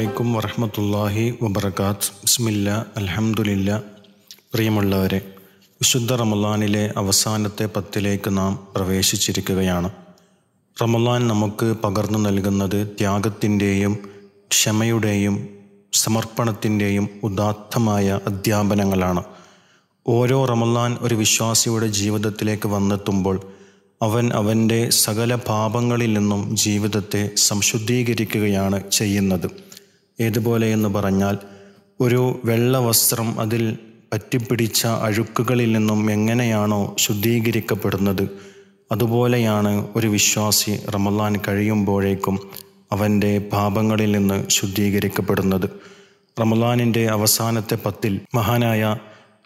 അലൈക്കും വറഹമത്തല്ലാഹി വബർക്കാത്ത് ബിസ്മില്ല അലഹമുല്ല പ്രിയമുള്ളവരെ വിശുദ്ധ റമലാനിലെ അവസാനത്തെ പത്തിലേക്ക് നാം പ്രവേശിച്ചിരിക്കുകയാണ്. റമലാൻ നമുക്ക് പകർന്നു നൽകുന്നത് ത്യാഗത്തിന്റെയും ക്ഷമയുടെയും സമർപ്പണത്തിന്റെയും ഉദാത്തമായ അധ്യാപനങ്ങളാണ്. ഓരോ റമലാൻ ഒരു വിശ്വാസിയുടെ ജീവിതത്തിലേക്ക് വന്നെത്തുമ്പോൾ അവൻ അവന്റെ സകല പാപങ്ങളിൽ നിന്നും ജീവിതത്തെ സംശുദ്ധീകരിക്കുകയാണ് ചെയ്യുന്നത്. ഏതുപോലെ എന്ന് പറഞ്ഞാൽ ഒരു വെള്ള വസ്ത്രം അതിൽ പറ്റിപ്പിടിച്ച അഴുക്കുകളിൽ നിന്നും എങ്ങനെയാണോ ശുദ്ധീകരിക്കപ്പെടുന്നത് അതുപോലെയാണ് ഒരു വിശ്വാസി റമലാൻ കഴിയുമ്പോഴേക്കും അവന്റെ പാപങ്ങളിൽ നിന്ന് ശുദ്ധീകരിക്കപ്പെടുന്നത്. റമലാനിന്റെ അവസാനത്തെ പത്തിൽ മഹാനായ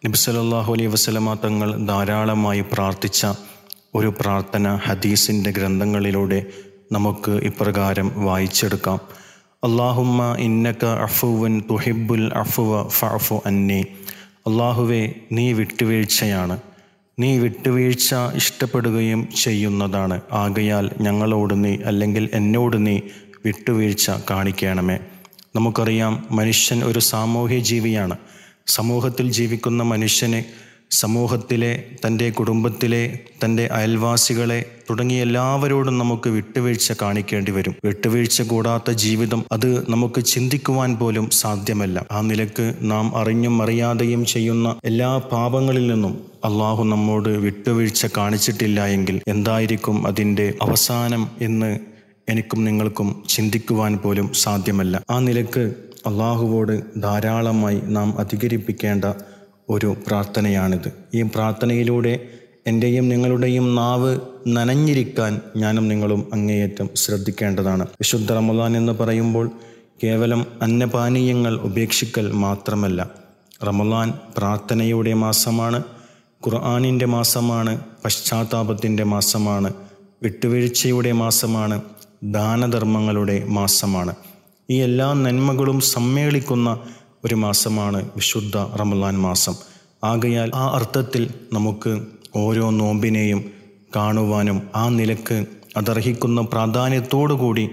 നബിസലല്ലാഹു അലൈഹി വസല്ലമ തങ്ങൾ ധാരാളമായി പ്രാർത്ഥിച്ച ഒരു പ്രാർത്ഥന ഹദീസിന്റെ ഗ്രന്ഥങ്ങളിലൂടെ നമുക്ക് ഇപ്രകാരം വായിച്ചെടുക്കാം. അള്ളാഹുമ്മ ഇന്നക്ക അഫുവൻ തുഹിബുൽ അഫുവ ഫഅഫു അന്നി. അള്ളാഹുവെ നീ വിട്ടുവീഴ്ചയാണ്. നീ വിട്ടുവീഴ്ച ഇഷ്ടപ്പെടുകയും ചെയ്യുന്നതാണ്. ആകയാൽ ഞങ്ങളോട് നീ അല്ലെങ്കിൽ എന്നോട് നീ വിട്ടുവീഴ്ച കാണിക്കണമേ. നമുക്കറിയാം മനുഷ്യൻ ഒരു സാമൂഹ്യ ജീവിയാണ് സമൂഹത്തിൽ ജീവിക്കുന്ന മനുഷ്യന് സമൂഹത്തിലെ തന്റെ കുടുംബത്തിലെ തന്റെ അയൽവാസികളെ തുടങ്ങിയ എല്ലാവരോടും നമുക്ക് വിട്ടുവീഴ്ച കാണിക്കേണ്ടി വരും. വിട്ടുവീഴ്ച കൂടാത്ത ജീവിതം അത് നമുക്ക് ചിന്തിക്കുവാൻ പോലും സാധ്യമല്ല. ആ നിലയ്ക്ക് നാം അറിഞ്ഞും അറിയാതെയും ചെയ്യുന്ന എല്ലാ പാപങ്ങളിൽ നിന്നും അള്ളാഹു നമ്മോട് വിട്ടുവീഴ്ച കാണിച്ചിട്ടില്ല എങ്കിൽ എന്തായിരിക്കും അതിന്റെ അവസാനം എന്ന് എനിക്കും നിങ്ങൾക്കും ചിന്തിക്കുവാൻ പോലും സാധ്യമല്ല. ആ നിലയ്ക്ക് അള്ളാഹുവോട് ധാരാളമായി നാം അധികരിപ്പിക്കേണ്ട ഒരു പ്രാർത്ഥനയാണിത്. ഈ പ്രാർത്ഥനയിലൂടെ എന്റെയും നിങ്ങളുടെയും നാവ് നനഞ്ഞിരിക്കാൻ ഞാനും നിങ്ങളും അങ്ങേയറ്റം ശ്രദ്ധിക്കേണ്ടതാണ്. വിശുദ്ധ റമദാൻ എന്ന് പറയുമ്പോൾ കേവലം അന്നപാനീയങ്ങൾ ഉപേക്ഷിക്കൽ മാത്രമല്ല. റമദാൻ പ്രാർത്ഥനയുടെ മാസമാണ് ഖുർആാനിന്റെ മാസമാണ് പശ്ചാത്താപത്തിന്റെ മാസമാണ് വിട്ടുവീഴ്ചയുടെ മാസമാണ് ദാനധർമ്മങ്ങളുടെ മാസമാണ്. ഈ എല്ലാ നന്മകളും സമ്മേളിക്കുന്ന ഒരു മാസമാണ് വിശുദ്ധ റമലാൻ മാസം. ആകയാൽ ആ അർത്ഥത്തിൽ നമുക്ക് ഓരോ നോമ്പിനെയും കാണുവാനും ആ നിലയ്ക്ക് അതർഹിക്കുന്ന പ്രാധാന്യത്തോടു കൂടി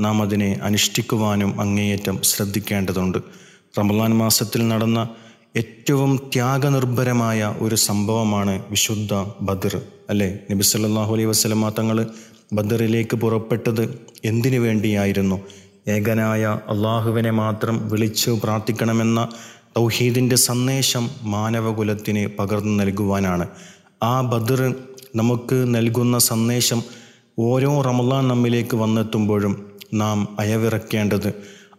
നാം അതിനെ അനുഷ്ഠിക്കുവാനും അങ്ങേയറ്റം ശ്രദ്ധിക്കേണ്ടതുണ്ട്. റമലാൻ മാസത്തിൽ നടന്ന ഏറ്റവും ത്യാഗനിർഭരമായ ഒരു സംഭവമാണ് വിശുദ്ധ ബദർ അല്ലേ? നബി സല്ലല്ലാഹു അലൈഹി വസല്ലമ തങ്ങൾ ബദറിലേക്ക് പുറപ്പെട്ടത് എന്തിനു വേണ്ടിയായിരുന്നു? ഏകനായ അള്ളാഹുവിനെ മാത്രം വിളിച്ചു പ്രാർത്ഥിക്കണമെന്ന തൗഹീദിന്റെ സന്ദേശം മാനവകുലത്തിന് പകർന്നു നൽകുവാനാണ്. ആ ബദർ നമുക്ക് നൽകുന്ന സന്ദേശം ഓരോ റമലാൻ നമ്മിലേക്ക് വന്നെത്തുമ്പോഴും നാം അയവിറക്കേണ്ടത്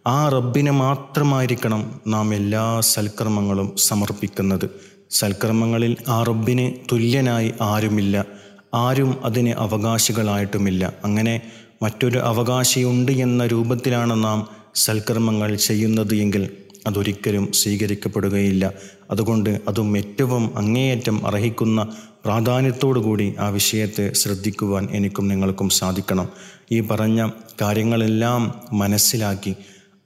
ആ റബ്ബിനെ മാത്രമായിരിക്കണം നാം എല്ലാ സൽക്കർമ്മങ്ങളും സമർപ്പിക്കുന്നത്. സൽക്കർമ്മങ്ങളിൽ ആ റബ്ബിന് തുല്യനായി ആരുമില്ല. ആരും അതിന് അവകാശികളായിട്ടുമില്ല. അങ്ങനെ മറ്റൊരു അവകാശിയുണ്ട് എന്ന രൂപത്തിലാണ് നാം സൽക്കർമ്മങ്ങൾ ചെയ്യുന്നത് എങ്കിൽ അതൊരിക്കലും സ്വീകരിക്കപ്പെടുകയില്ല. അതുകൊണ്ട് അതും ഏറ്റവും അങ്ങേയറ്റം അർഹിക്കുന്ന പ്രാധാന്യത്തോടു കൂടി ആ വിഷയത്തെ ശ്രദ്ധിക്കുവാൻ എനിക്കും നിങ്ങൾക്കും സാധിക്കണം. ഈ പറഞ്ഞ കാര്യങ്ങളെല്ലാം മനസ്സിലാക്കി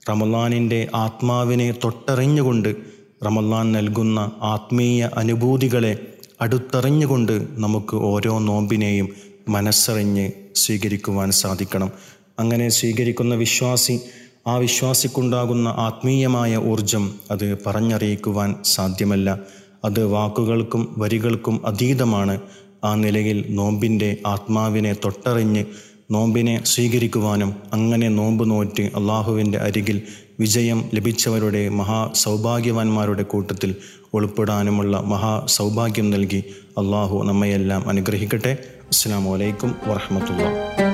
റമലാനിന്റെ ആത്മാവിനെ തൊട്ടറിഞ്ഞുകൊണ്ട് റമലാൻ നൽകുന്ന ആത്മീയ അനുഭൂതികളെ അടുത്തറിഞ്ഞുകൊണ്ട് നമുക്ക് ഓരോ നോമ്പിനെയും മനസ്സറിഞ്ഞ് സ്വീകരിക്കുവാൻ സാധിക്കണം. അങ്ങനെ സ്വീകരിക്കുന്ന വിശ്വാസി ആ വിശ്വാസിക്കുണ്ടാകുന്ന ആത്മീയമായ ഊർജം അത് പറഞ്ഞറിയിക്കുവാൻ സാധ്യമല്ല. അത് വാക്കുകൾക്കും വരികൾക്കും അതീതമാണ്. ആ നിലയിൽ നോമ്പിന്റെ ആത്മാവിനെ തൊട്ടറിഞ്ഞ് നോമ്പിനെ സ്വീകരിക്കുവാനും അങ്ങനെ നോമ്പ് നോറ്റ് അള്ളാഹുവിന്റെ അരികിൽ വിജയം ലഭിച്ചവരുടെ മഹാ സൗഭാഗ്യവാന്മാരുടെ കൂട്ടത്തിൽ ഉൾപ്പെടാനുമുള്ള മഹാ സൗഭാഗ്യം നൽകി അള്ളാഹു നമ്മയെല്ലാം അനുഗ്രഹിക്കട്ടെ. السلام عليكم ورحمة الله.